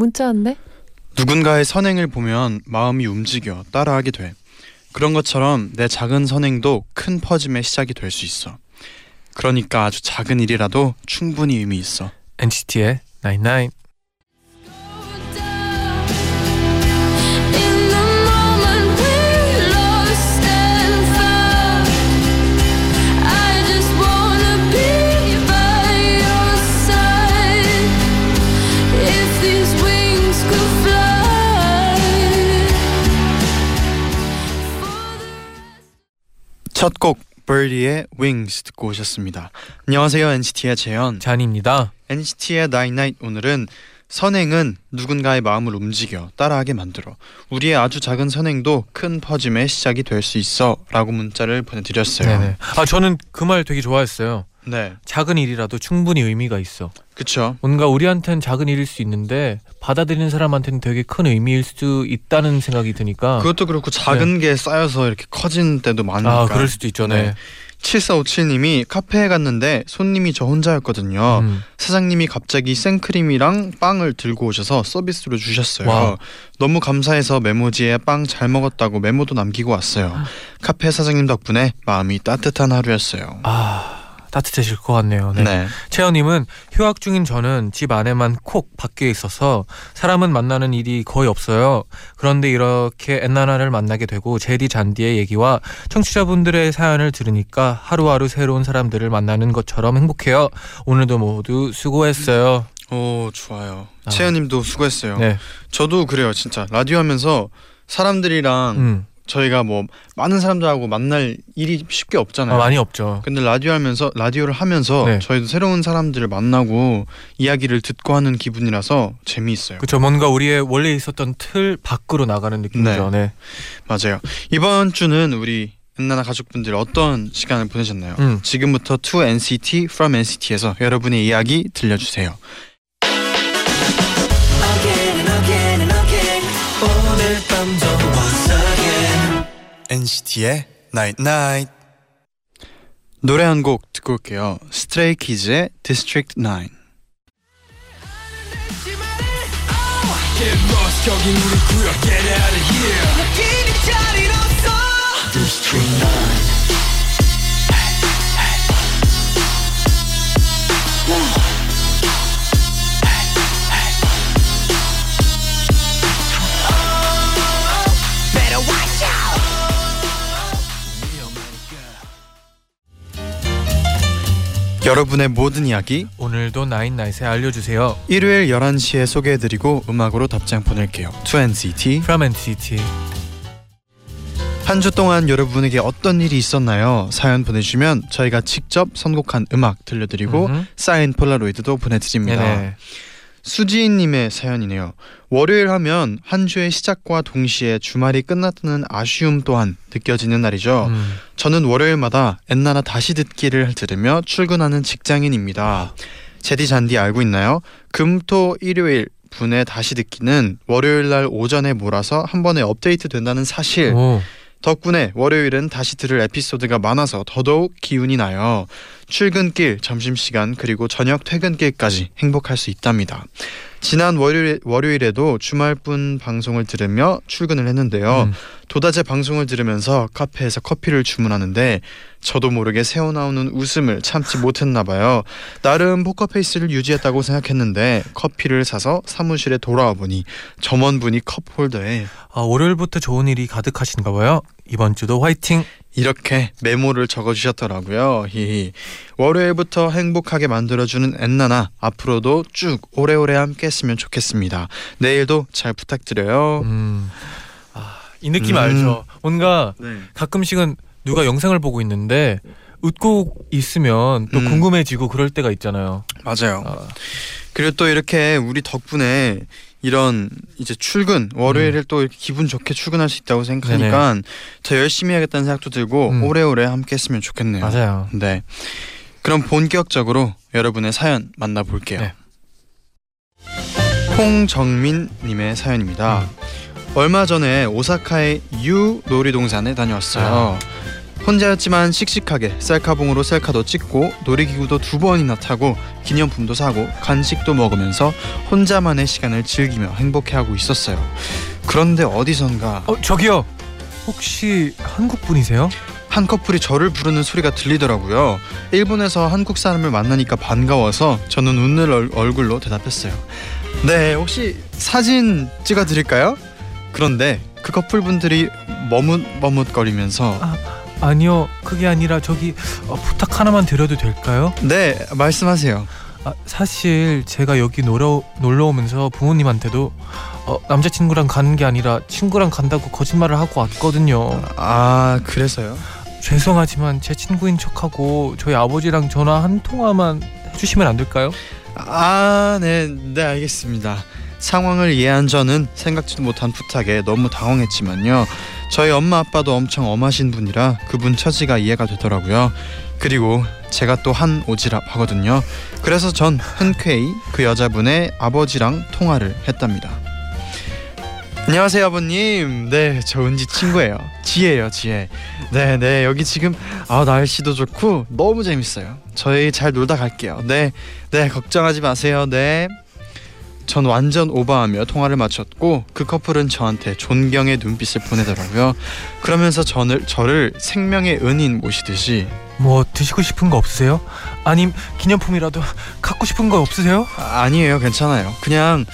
문자인데? 누군가의 선행을 보면 마음이 움직여 따라하게 돼. 그런 것처럼 내 작은 선행도 큰 퍼짐의 시작이 될 수 있어. 그러니까 아주 작은 일이라도 충분히 의미 있어. NCT의 99. 첫곡 birdy의 Wings 듣고 오셨습니다. 안녕하세요 NCT의 재현. 잔입니다. NCT의 Night Night 오늘은 선행은 누군가의 마음을 움직여 따라하게 만들어 우리의 아주 작은 선행도 큰 퍼짐의 시작이 될 수 있어라고 문자를 보내드렸어요. 네네. 아 저는 그 말 되게 좋아했어요. 네, 작은 일이라도 충분히 의미가 있어. 그쵸. 뭔가 우리한테는 작은 일일 수 있는데 받아들이는 사람한테는 되게 큰 의미일 수 있다는 생각이 드니까. 그것도 그렇고 작은 게 쌓여서 이렇게 커지는 때도 많으니까. 아 그럴 수도 있죠. 네. 네. 7457님이 카페에 갔는데 손님이 저 혼자였거든요. 음. 사장님이 갑자기 생크림이랑 빵을 들고 오셔서 서비스로 주셨어요. 와. 너무 감사해서 메모지에 빵 잘 먹었다고 메모도 남기고 왔어요. 카페 사장님 덕분에 마음이 따뜻한 하루였어요. 아 따뜻해질 것 같네요. 네. 네. 채연님은 휴학 중인 저는 집 안에만 콕 박혀 있어서 사람은 만나는 일이 거의 없어요. 그런데 이렇게 엔나나를 만나게 되고 제디 잔디의 얘기와 청취자분들의 사연을 들으니까 하루하루 새로운 사람들을 만나는 것처럼 행복해요. 오늘도 모두 수고했어요. 오 좋아요. 아. 채연님도 수고했어요. 네. 저도 그래요. 진짜 라디오 하면서 사람들이랑 음. 저희가 뭐 많은 사람들하고 만날 일이 쉽게 없잖아요. 아, 많이 없죠. 근데 라디오 하면서 라디오를 하면서 네. 저희도 새로운 사람들을 만나고 이야기를 듣고 하는 기분이라서 재미있어요. 그렇죠. 뭔가 우리의 원래 있었던 틀 밖으로 나가는 느낌이죠. 네. 맞아요. 이번 주는 우리 엔나나 가족분들 어떤 시간을 보내셨나요? 음. 지금부터 To NCT From NCT에서 여러분의 이야기 들려주세요. NCT의 Night Night 노래 한 곡 듣고 올게요. 스트레이 키즈의 District 9 Get lost 여긴 우리 구역 Get out of here 느낌이 잘 잃었어 District 9 Better 여러분의 모든 이야기 오늘도 나인나잇에 알려주세요. 일요일 11시에 소개해드리고 음악으로 답장 보낼게요. To NCT From NCT. 한 주 동안 여러분에게 어떤 일이 있었나요? 사연 보내주시면 저희가 직접 선곡한 음악 들려드리고 음흠. 사인 폴라로이드도 보내드립니다. 네네. 수지인님의 사연이네요. 월요일 하면 한 주의 시작과 동시에 주말이 끝났다는 아쉬움 또한 느껴지는 날이죠. 음. 저는 월요일마다 엔나나 다시 듣기를 들으며 출근하는 직장인입니다. 제디 잔디 알고 있나요? 금토 일요일 분의 다시 듣기는 월요일 날 오전에 몰아서 한 번에 업데이트 된다는 사실. 오. 덕분에 월요일은 다시 들을 에피소드가 많아서 더더욱 기운이 나요. 출근길, 점심시간, 그리고 저녁 퇴근길까지 행복할 수 있답니다. 지난 월요일, 월요일에도 주말분 방송을 들으며 출근을 했는데요. 음. 도다제 방송을 들으면서 카페에서 커피를 주문하는데 저도 모르게 새어나오는 웃음을 참지 못했나 봐요. 나름 포커페이스를 유지했다고 생각했는데 커피를 사서 사무실에 돌아와 보니 점원분이 컵홀더에 아, 월요일부터 좋은 일이 가득하신가 봐요. 이번 주도 화이팅. 이렇게 메모를 적어주셨더라고요. 히히. 월요일부터 행복하게 만들어주는 엔나나 앞으로도 쭉 오래오래 함께 했으면 좋겠습니다. 내일도 잘 부탁드려요. 음. 아, 이 느낌 음. 알죠? 뭔가 네. 가끔씩은 누가 영상을 보고 있는데 웃고 있으면 또 음. 궁금해지고 그럴 때가 있잖아요. 맞아요. 아, 그리고 또 이렇게 우리 덕분에 이런 이제 출근 월요일을 또 이렇게 기분 좋게 출근할 수 있다고 생각하니까 더 열심히 해야겠다는 생각도 들고 음. 오래오래 함께했으면 좋겠네요. 맞아요. 네. 그럼 본격적으로 여러분의 사연 만나볼게요. 네. 홍정민님의 사연입니다. 얼마 전에 오사카의 유 놀이동산에 다녀왔어요. 혼자였지만 씩씩하게 셀카봉으로 셀카도 찍고 놀이기구도 두 번이나 타고 기념품도 사고 간식도 먹으면서 혼자만의 시간을 즐기며 행복해하고 있었어요. 그런데 어디선가 어 저기요. 혹시 한국 분이세요? 한 커플이 저를 부르는 소리가 들리더라고요. 일본에서 한국 사람을 만나니까 반가워서 저는 웃는 얼, 얼굴로 대답했어요. 네, 혹시 사진 찍어 드릴까요? 그런데 그 커플분들이 머뭇머뭇거리면서 아니요. 그게 아니라 저기 어, 부탁 하나만 드려도 될까요? 네, 말씀하세요. 아, 사실 제가 여기 놀러 놀러 오면서 부모님한테도 어, 남자친구랑 가는 게 아니라 친구랑 간다고 거짓말을 하고 왔거든요. 아, 그래서요? 죄송하지만 제 친구인 척하고 저희 아버지랑 전화 한 통화만 해주시면 안 될까요? 아, 네, 네, 알겠습니다. 상황을 이해한 저는 생각지도 못한 부탁에 너무 당황했지만요. 저희 엄마 아빠도 엄청 엄하신 분이라 그분 처지가 이해가 되더라고요. 그리고 제가 또 한 오지랖 하거든요. 그래서 전 흔쾌히 그 여자분의 아버지랑 통화를 했답니다. 안녕하세요 아버님. 네, 저 은지 친구예요. 지혜예요, 지혜. 네, 네, 여기 지금 아 날씨도 좋고 너무 재밌어요. 저희 잘 놀다 갈게요. 네, 네, 걱정하지 마세요. 네. 전 완전 오버하며 통화를 마쳤고 그 커플은 저한테 존경의 눈빛을 보내더라고요. 그러면서 저를 저를 생명의 은인 모시듯이 뭐 드시고 싶은 거 없으세요? 아님 기념품이라도 갖고 싶은 거 없으세요? 아, 아니에요, 괜찮아요. 그냥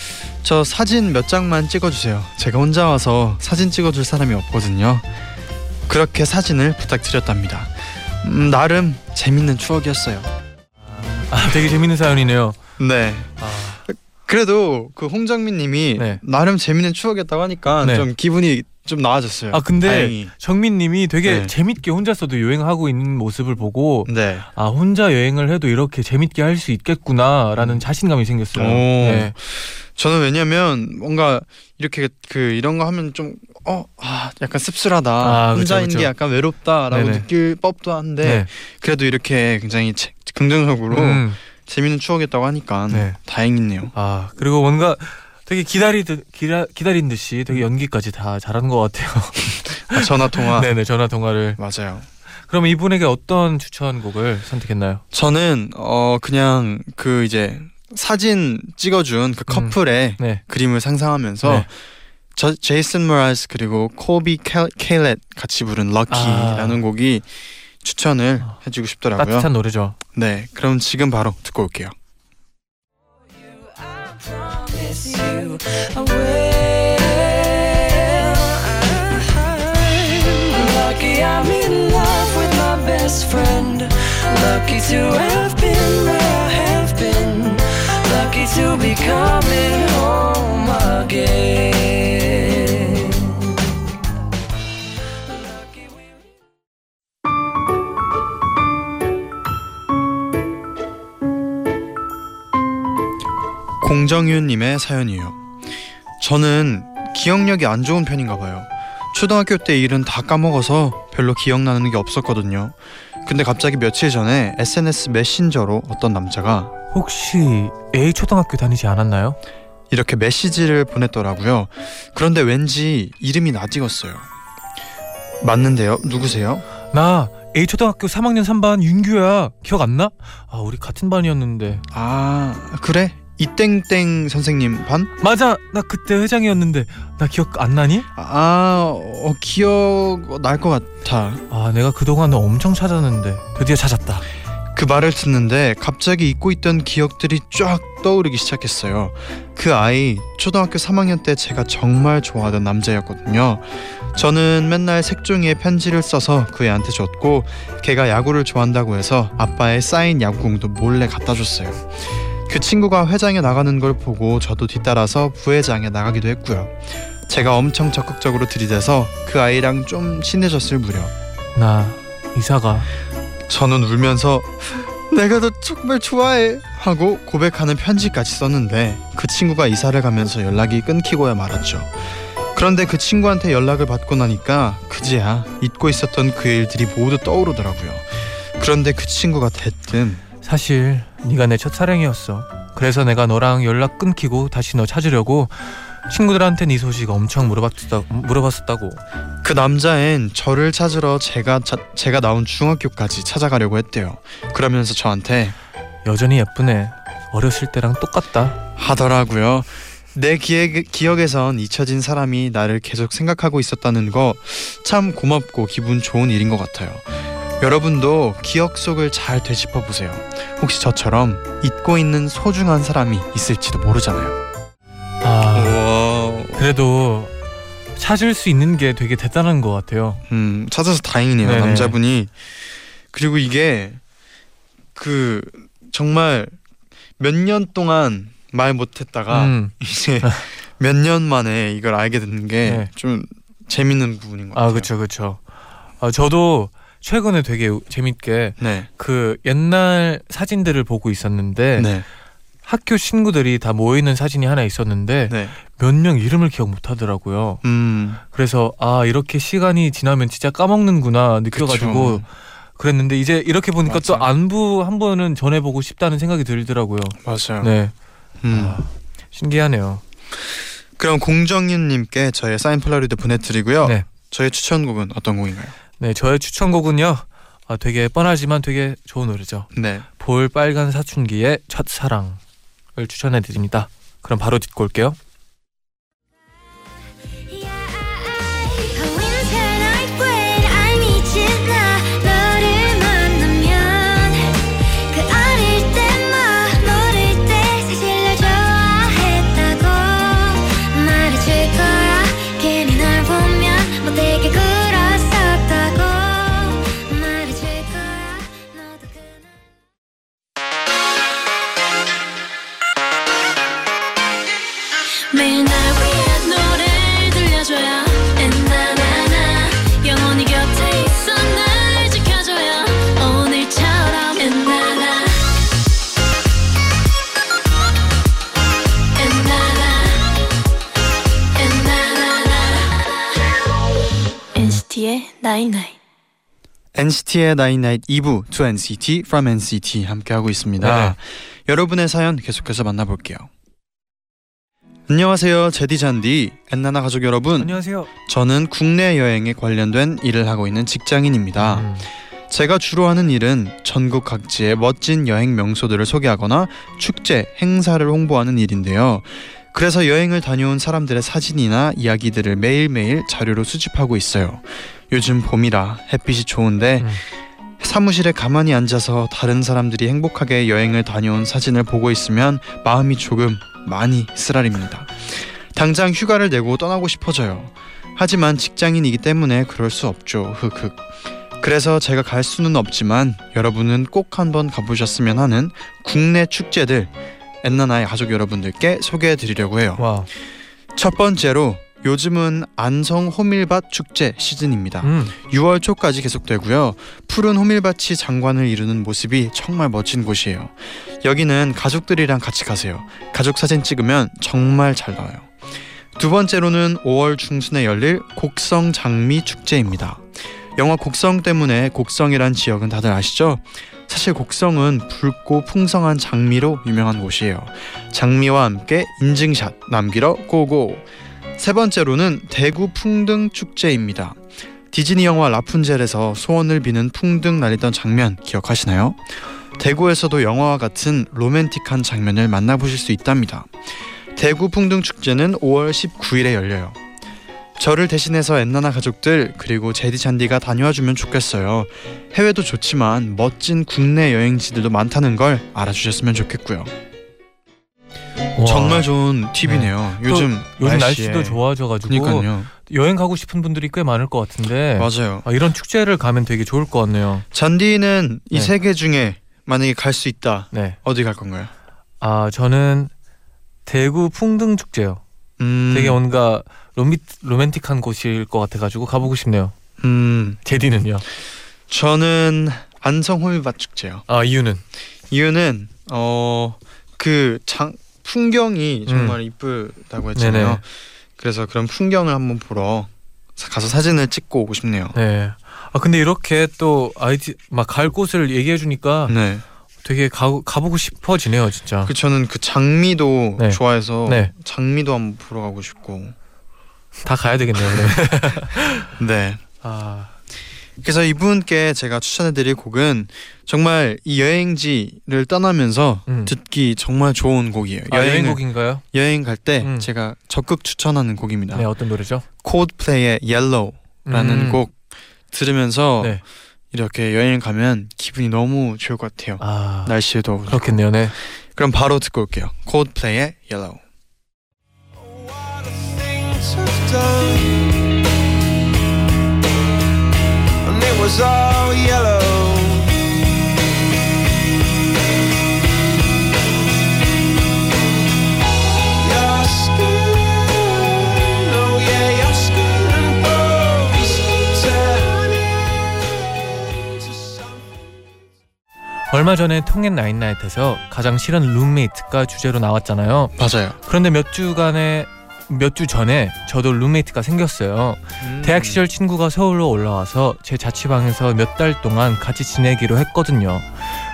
저 사진 몇 장만 찍어주세요. 제가 혼자 와서 사진 찍어줄 사람이 없거든요. 그렇게 사진을 부탁드렸답니다. 음, 나름 재밌는 추억이었어요. 아, 되게 재밌는 사연이네요. 네. 아, 그래도 그 홍정민님이 네. 나름 재밌는 추억이었다고 하니까 네. 좀 기분이 좀 나아졌어요. 아 근데 다행히. 정민님이 되게 네. 재밌게 혼자서도 여행하고 있는 모습을 보고 네. 아 혼자 여행을 해도 이렇게 재밌게 할 수 있겠구나라는 자신감이 생겼어요. 오. 네. 저는 왜냐면 뭔가 이렇게 그 이런 거 하면 좀 어, 아, 약간 씁쓸하다. 아, 혼자 있는. 게 약간 외롭다라고 네네. 느낄 법도 한데 네. 그래도 이렇게 굉장히 제- 긍정적으로 음, 재밌는 추억이었다고 하니까 네. 다행이네요. 아 그리고 뭔가 되게 기다리듯 기다, 기다린 듯이 되게 연기까지 다 잘하는 것 같아요. 아, 전화 통화. 네네 전화 통화를. 맞아요. 그럼 이분에게 어떤 추천곡을 선택했나요? 저는 어 그냥 그 이제 사진 찍어준 그 커플의 네. 그림을 상상하면서 네. 저 제이슨 모라스 그리고 코비 케- 케일렛 같이 부른 럭키라는 곡이 추천을 아. 해주고 싶더라고요. 따뜻한 노래죠. 네, 그럼 지금 바로 듣고 올게요. promise you I will. I'm lucky I'm in love with my best friend. Lucky to have been 공정윤님의 사연이에요. 저는 기억력이 안 좋은 편인가 봐요. 초등학교 때 일은 다 까먹어서 별로 기억나는 게 없었거든요. 근데 갑자기 며칠 전에 SNS 메신저로 어떤 남자가 혹시 A 초등학교 다니지 않았나요? 이렇게 메시지를 보냈더라고요. 그런데 왠지 이름이 낯익었어요. 맞는데요? 누구세요? 나 A 초등학교 3학년 3반 윤규야. 기억 안 나? 아 우리 같은 반이었는데. 아 그래? 이땡땡 선생님 반? 맞아. 나 그때 회장이었는데 나 기억 안 나니? 아 어, 기억 날 것 같아. 아 내가 그동안 너 엄청 찾았는데 드디어 찾았다. 그 말을 듣는데 갑자기 잊고 있던 기억들이 쫙 떠오르기 시작했어요. 그 아이 초등학교 3학년 때 제가 정말 좋아하던 남자였거든요. 저는 맨날 색종이에 편지를 써서 그 애한테 줬고 걔가 야구를 좋아한다고 해서 아빠의 사인 야구공도 몰래 갖다 줬어요. 그 친구가 회장에 나가는 걸 보고 저도 뒤따라서 부회장에 나가기도 했고요. 제가 엄청 적극적으로 들이대서 그 아이랑 좀 친해졌을 무렵 나 이사가 저는 울면서 내가 너 정말 좋아해 하고 고백하는 편지까지 썼는데 그 친구가 이사를 가면서 연락이 끊기고야 말았죠. 그런데 그 친구한테 연락을 받고 나니까 그제야 잊고 있었던 그 일들이 모두 떠오르더라고요. 그런데 그 친구가 대뜸 사실 네가 내 첫사랑이었어. 그래서 내가 너랑 연락 끊기고 다시 너 찾으려고 친구들한테 네 소식 엄청 물어봤다, 물어봤었다고. 그 남자엔 저를 찾으러 제가 자, 제가 나온 중학교까지 찾아가려고 했대요. 그러면서 저한테 여전히 예쁘네. 어렸을 때랑 똑같다. 하더라고요. 내 기획, 기억에선 잊혀진 사람이 나를 계속 생각하고 있었다는 거 참 고맙고 기분 좋은 일인 것 같아요. 여러분도 기억 속을 잘 되짚어 보세요. 혹시 저처럼 잊고 있는 소중한 사람이 있을지도 모르잖아요. 아, 와, 그래도 찾을 수 있는 게 되게 대단한 것 같아요. 음 찾아서 다행이네요 네네. 남자분이. 그리고 이게 그 정말 몇 년 동안 말 못했다가 음, 이제 몇 년 만에 이걸 알게 된게 네. 좀 재밌는 부분인 것 같아요. 아 그렇죠, 그렇죠. 아, 저도 최근에 되게 재밌게 네. 그 옛날 사진들을 보고 있었는데 네. 학교 친구들이 다 모여 있는 사진이 하나 있었는데 네. 몇명 이름을 기억 못 하더라고요. 음. 그래서 아 이렇게 시간이 지나면 진짜 까먹는구나 느껴가지고 그쵸. 그랬는데 이제 이렇게 보니까 또 맞아. 안부 한 번은 전해보고 싶다는 생각이 들더라고요. 맞아요. 네, 음. 아, 신기하네요. 그럼 공정윤님께 저의 사인 폴라로이드 보내드리고요. 네. 저의 추천곡은 어떤 곡인가요? 네, 저의 추천곡은요. 아, 되게 뻔하지만 되게 좋은 노래죠. 네. 볼 빨간 사춘기의 첫사랑을 추천해 드립니다. 그럼 바로 듣고 올게요. NCT의 나인나잇 2부 To NCT From NCT 함께하고 있습니다. 네. 여러분의 사연 계속해서 만나볼게요. 안녕하세요. 제디 잔디 엔나나 가족 여러분. 안녕하세요. 저는 국내 여행에 관련된 일을 하고 있는 직장인입니다. 음, 제가 주로 하는 일은 전국 각지의 멋진 여행 명소들을 소개하거나 축제, 행사를 홍보하는 일인데요. 그래서 여행을 다녀온 사람들의 사진이나 이야기들을 매일매일 자료로 수집하고 있어요. 요즘 봄이라 햇빛이 좋은데 음. 사무실에 가만히 앉아서 다른 사람들이 행복하게 여행을 다녀온 사진을 보고 있으면 마음이 조금 많이 쓰라립니다. 당장 휴가를 내고 떠나고 싶어져요. 하지만 직장인이기 때문에 그럴 수 없죠. 흑흑. 그래서 제가 갈 수는 없지만 여러분은 꼭 한번 가보셨으면 하는 국내 축제들 엔나나의 가족 여러분들께 소개해 드리려고 해요. 와, 첫 번째로 요즘은 안성 호밀밭 축제 시즌입니다. 음, 6월 초까지 계속되고요. 푸른 호밀밭이 장관을 이루는 모습이 정말 멋진 곳이에요. 여기는 가족들이랑 같이 가세요. 가족 사진 찍으면 정말 잘 나와요. 두 번째로는 5월 중순에 열릴 곡성 장미 축제입니다. 영화 곡성 때문에 곡성이란 지역은 다들 아시죠? 사실 곡성은 붉고 풍성한 장미로 유명한 곳이에요. 장미와 함께 인증샷 남기러 고고. 세 번째로는 대구 풍등 축제입니다. 디즈니 영화 라푼젤에서 소원을 비는 풍등 날리던 장면 기억하시나요? 대구에서도 영화와 같은 로맨틱한 장면을 만나보실 수 있답니다. 대구 풍등 축제는 5월 19일에 열려요. 저를 대신해서 엔나나 가족들 그리고 제디 잔디가 다녀와 주면 좋겠어요. 해외도 좋지만 멋진 국내 여행지들도 많다는 걸 알아주셨으면 좋겠고요. 와. 정말 좋은 팁이네요. 또 요즘 요즘 날씨에. 날씨도 좋아져가지고 그러니까요. 여행 가고 싶은 분들이 꽤 많을 것 같은데 맞아요. 아, 이런 축제를 가면 되게 좋을 것 같네요. 잔디는 이 네. 세개 중에 만약에 갈 수 있다 네, 어디 갈 건가요? 아 저는 대구 풍등 축제요. 음, 되게 뭔가 로미, 로맨틱한 곳일 것 같아가지고 가보고 싶네요. 음, 제디는요? 저는 안성 호밀밭 축제요. 아 이유는 이유는 어그 장 풍경이 정말 이쁘다고 했잖아요. 음. 네네. 그래서 그런 풍경을 한번 보러 사- 가서 사진을 찍고 오고 싶네요. 네. 아 근데 이렇게 또 아이디 막 갈 곳을 얘기해 주니까 네. 되게 가 가보고 싶어지네요, 진짜. 그 저는 그 장미도 네. 좋아해서 네. 장미도 한번 보러 가고 싶고. 다 가야 되겠네요. 네. 네. 아, 그래서 이분께 제가 추천해드릴 곡은 정말 이 여행지를 떠나면서 음. 듣기 정말 좋은 곡이에요. 아 여행을- 여행 곡인가요? 여행 갈때 음. 제가 적극 추천하는 곡입니다. 네, 어떤 노래죠? 코드플레이의 Yellow라는 음. 곡 들으면서 네. 이렇게 여행 가면 기분이 너무 좋을 것 같아요. 아, 날씨도 좋고. 그렇겠네요. 네. 그럼 바로 듣고 올게요. 코드플레이의 Yellow. Was all yellow. Your skin, oh yeah, your skin and bones turn into something. 얼마 전에 통행 나인나잇에서 가장 싫은 룸메이트가 주제로 나왔잖아요. 맞아요. 그런데 몇 주간에 몇 주 전에 저도 룸메이트가 생겼어요. 대학 시절 친구가 서울로 올라와서 제 자취방에서 몇 달 동안 같이 지내기로 했거든요.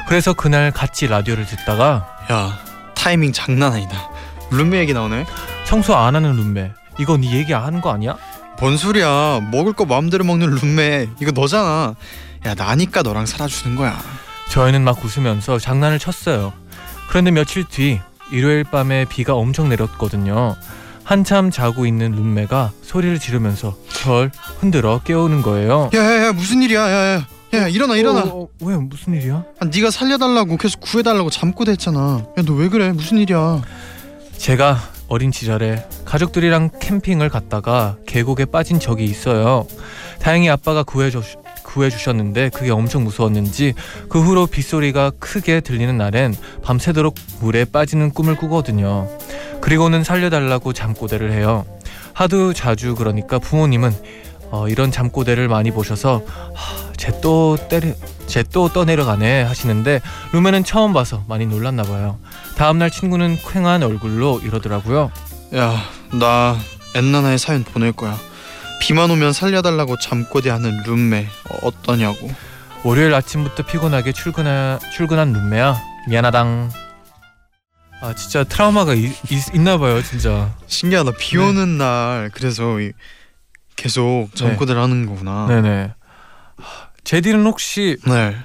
그래서 그날 같이 라디오를 듣다가 야 타이밍 장난 아니다. 룸메 얘기 나오네. 청소 안 하는 룸메 이거 네 얘기 안한거 아니야? 뭔 소리야? 먹을 거 마음대로 먹는 룸메 이거 너잖아. 야 나니까 너랑 살아주는 거야. 저희는 막 웃으면서 장난을 쳤어요. 그런데 며칠 뒤 일요일 밤에 비가 엄청 내렸거든요. 한참 자고 있는 룸메가 소리를 지르면서 절 흔들어 깨우는 거예요. 야야야 무슨 일이야? 야야 야 일어나 일어나. 어, 어, 왜 무슨 일이야? 아, 네가 살려달라고 계속 구해달라고 잠꼬대 했잖아. 야 너 왜 그래? 무슨 일이야? 제가 어린 시절에 가족들이랑 캠핑을 갔다가 계곡에 빠진 적이 있어요. 다행히 아빠가 구해줘 구해주셨는데 그게 엄청 무서웠는지 그 후로 빗소리가 크게 들리는 날엔 밤새도록 물에 빠지는 꿈을 꾸거든요. 그리고는 살려달라고 잠꼬대를 해요. 하도 자주 그러니까 부모님은 어, 이런 잠꼬대를 많이 보셔서 쟤또 때려 쟤또 떠내려가네 하시는데 룸메는 처음 봐서 많이 놀랐나 봐요. 다음날 친구는 퀭한 얼굴로 이러더라고요. 야 나 엔나나의 사연 보낼 거야. 비만 오면 살려달라고 잠꼬대하는 룸메 어, 어떠냐고. 월요일 아침부터 피곤하게 출근하, 출근한 룸메야 미안하당. 아 진짜 트라우마가 이- 있, 있나 봐요 진짜. 신기하다. 비 네. 오는 날 그래서 이- 계속 잠꼬대를 하는 거구나. 네네. 하, 제디는 혹시 네.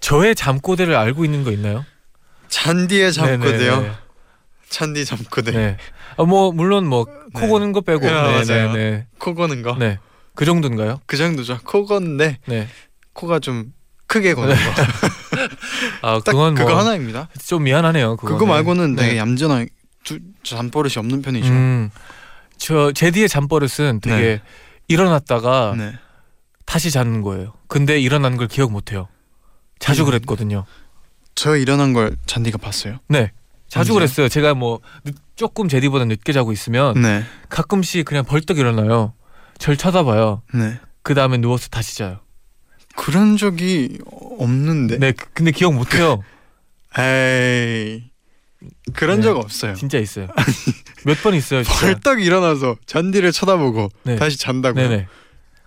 저의 잠꼬대를 알고 있는 거 있나요? 잔디의 잠꼬대요. 네네네. 잔디 잠꼬대. 네. 아, 뭐 물론 뭐코 네. 고는 거 빼고. 네, 맞아요. 네. 코 고는 거. 네. 그 정도인가요? 그 정도죠. 코 건데 네. 코가 좀 크게 고는 거. 아딱 그건 그거 뭐 하나입니다. 좀 미안하네요. 그거 그거는. 말고는 네. 되게 얌전한 두 잠버릇이 없는 편이죠. 음, 저 제디의 잠버릇은 되게 네. 일어났다가 네. 다시 자는 거예요. 근데 일어난 걸 기억 못 해요. 자주 음. 그랬거든요. 저 일어난 걸 잔디가 봤어요. 네. 자주? 그랬어요. 제가 뭐 늦- 조금 제디보다 늦게 자고 있으면 네. 가끔씩 그냥 벌떡 일어나요. 절 쳐다봐요. 네. 그 다음에 누워서 다시 자요. 그런 적이 없는데. 네, 그- 근데 기억 못 해요. 에이. 그런 네. 적 없어요. 진짜 있어요. 몇 번 있어요, 진짜. 벌떡 일어나서 잔디를 쳐다보고 네. 다시 잔다고요. 네네.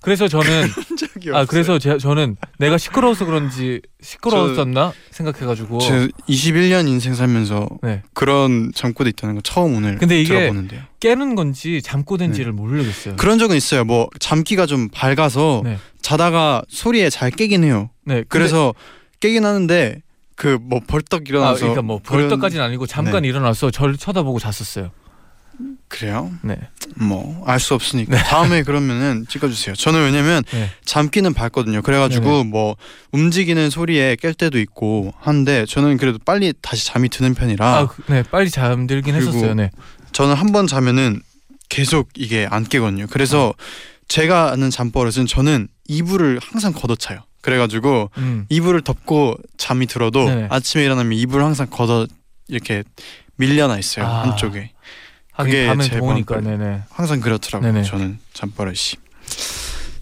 그래서 저는 아. 그래서 제, 저는 내가 시끄러워서 그런지 시끄러웠었나 생각해가지고. 제 21년 인생 살면서 네. 그런 잠꼬대 있다는 거 처음 오늘 근데 이게 들어보는데요. 깨는 건지 잠꼬대인지를 모르겠어요. 그런 적은 있어요. 뭐 잠기가 좀 밝아서 네. 자다가 소리에 잘 깨긴 해요. 네. 그래서 깨긴 하는데 그 뭐 벌떡 아, 일어나서 그러니까 뭐 벌떡까지는 아니고 잠깐 네. 일어나서 저를 쳐다보고 잤었어요. 그래요? 네. 뭐 알 수 없으니까 다음에 그러면은 찍어주세요. 저는 왜냐면 네. 잠기는 밝거든요. 그래가지고 뭐 움직이는 소리에 깰 때도 있고 한데 저는 그래도 빨리 다시 잠이 드는 편이라 아, 그- 네. 빨리 잠들긴 했었어요. 네. 저는 한 번 자면은 계속 이게 안 깨거든요. 그래서 제가 아는 잠버릇은 저는 이불을 항상 걷어차요. 그래가지고 음. 이불을 덮고 잠이 들어도 네네. 아침에 일어나면 이불을 항상 걷어 이렇게 밀려나 있어요 아. 한쪽에. 하긴 밤에 제 더우니까. 네네. 항상 그렇더라고요. 네네. 저는 잠버릇이.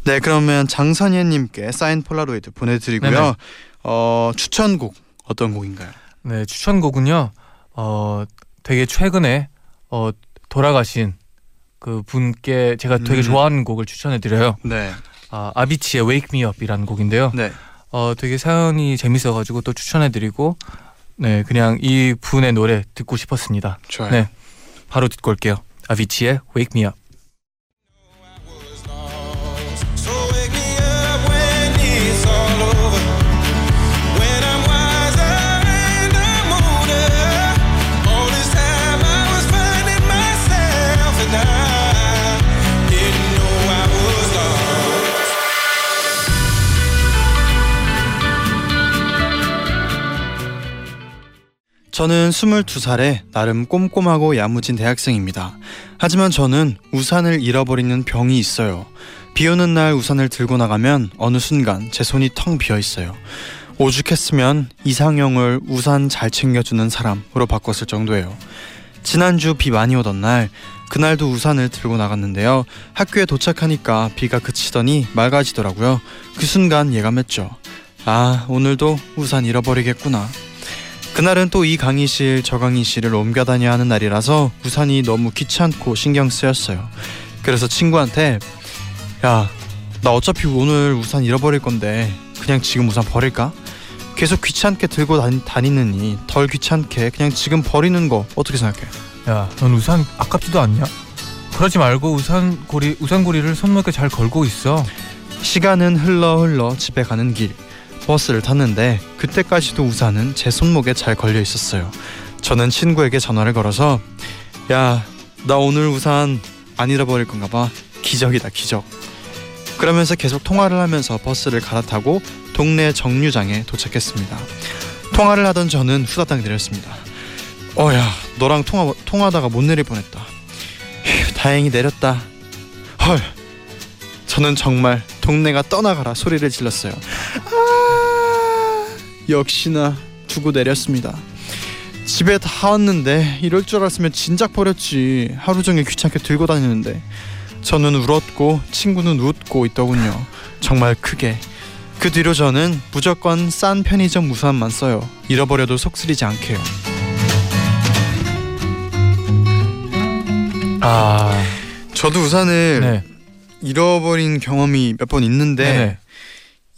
네, 그러면 장선예님께 사인 폴라로이드 보내드리고요. 네네. 어, 추천곡 어떤 곡인가요? 네, 추천곡은요. 어, 되게 최근에 어, 돌아가신 그 분께 제가 되게 음. 좋아하는 곡을 추천해 드려요. 네. 아, 아비치의 Wake Me Up이라는 곡인데요. 네. 어, 되게 사연이 재밌어 가지고 또 추천해 드리고 네, 그냥 이 분의 노래 듣고 싶었습니다. 좋아요. 네. 바로 듣고 올게요. 아비치의 Wake Me Up. 저는 22살에 나름 꼼꼼하고 야무진 대학생입니다. 하지만 저는 우산을 잃어버리는 병이 있어요. 비 오는 날 우산을 들고 나가면 어느 순간 제 손이 텅 비어 있어요. 오죽했으면 이상형을 우산 잘 챙겨주는 사람으로 바꿨을 정도예요. 지난주 비 많이 오던 날 그날도 우산을 들고 나갔는데요. 학교에 도착하니까 비가 그치더니 맑아지더라고요. 그 순간 예감했죠. 아 오늘도 우산 잃어버리겠구나. 그날은 또 이 강의실 저 강의실을 옮겨 다녀야 하는 날이라서 우산이 너무 귀찮고 신경 쓰였어요. 그래서 친구한테 야 나 어차피 오늘 우산 잃어버릴 건데 그냥 지금 우산 버릴까? 계속 귀찮게 들고 다니, 다니느니 덜 귀찮게 그냥 지금 버리는 거 어떻게 생각해? 야, 넌 우산 아깝지도 않냐? 그러지 말고 우산 고리 우산 고리를 손목에 잘 걸고 있어. 시간은 흘러 흘러 집에 가는 길 버스를 탔는데 그때까지도 우산은 제 손목에 잘 걸려 있었어요. 저는 친구에게 전화를 걸어서 야 나 오늘 우산 안 잃어버릴 건가 봐 기적이다 기적 그러면서 계속 통화를 하면서 버스를 갈아타고 동네 정류장에 도착했습니다. 통화를 하던 저는 후다닥 내렸습니다. 어야 너랑 통화 통화하다가 못 내릴 뻔했다. 휴, 다행히 내렸다. 헐 저는 정말 동네가 떠나가라 소리를 질렀어요. 아, 역시나 두고 내렸습니다. 집에 다 왔는데 이럴 줄 알았으면 진작 버렸지. 하루 종일 귀찮게 들고 다니는데 저는 울었고 친구는 웃고 있더군요. 정말 크게. 그 뒤로 저는 무조건 싼 편의점 우산만 써요. 잃어버려도 속쓰리지 않게요. 아, 저도 우산을 네. 잃어버린 경험이 몇 번 있는데 네네.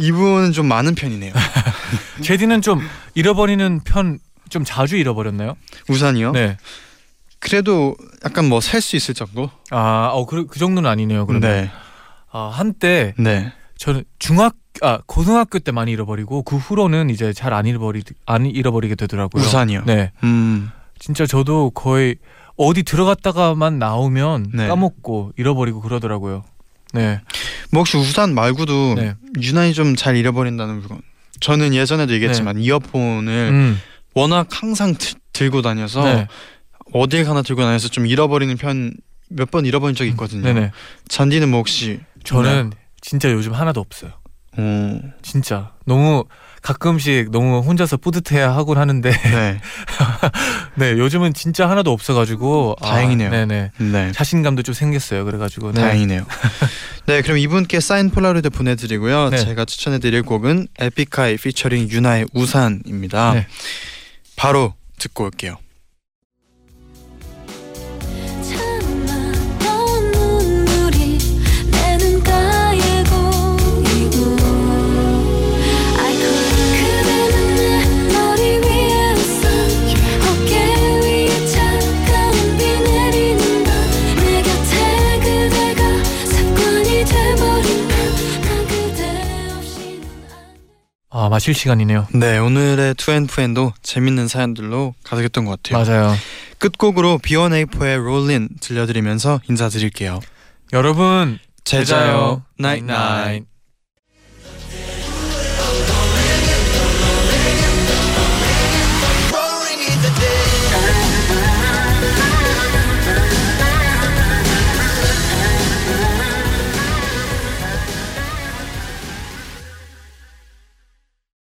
이분은 좀 많은 편이네요. 제디는 좀 잃어버리는 편 좀 자주 잃어버렸나요? 우산이요? 네. 그래도 약간 뭐 셀 수 있을 정도? 아, 어, 그, 그 정도는 아니네요. 그러면. 네. 아, 한때 네. 저는 중학 아 고등학교 때 많이 잃어버리고 그 후로는 이제 잘 안 잃어버리 안 잃어버리게 되더라고요. 우산이요. 네, 음. 진짜 저도 거의 어디 들어갔다가만 나오면 네. 까먹고 잃어버리고 그러더라고요. 네, 뭐 혹시 우산 말고도 네. 유난히 좀 잘 잃어버린다는 물건. 저는 예전에도 얘기했지만 이어폰을 음, 워낙 항상 드- 들고 다녀서 네, 어딜 가나 들고 다녀서 좀 잃어버리는 편 몇 번 잃어버린 적이 있거든요. 네네. 잔디는 뭐 혹시 저는 진짜 요즘 하나도 없어요. 어, 진짜 너무 가끔씩 너무 혼자서 뿌듯해야 하곤 하는데 네. 네 요즘은 진짜 하나도 없어가지고 아, 다행이네요. 네네 네. 자신감도 좀 생겼어요. 그래가지고 네. 다행이네요. 네, 그럼 이분께 사인 폴라로이드 보내드리고요. 네. 제가 추천해드릴 곡은 에픽하이 피처링 유나의 우산입니다. 네. 바로 듣고 올게요. 마실 시간이네요. 네, 오늘의 투앤푸앤도 재밌는 사연들로 가득했던 것 같아요. 맞아요. 끝곡으로 B1A4의 Rollin' 들려드리면서 인사드릴게요. 여러분 제자요, 나잇 나잇나잇.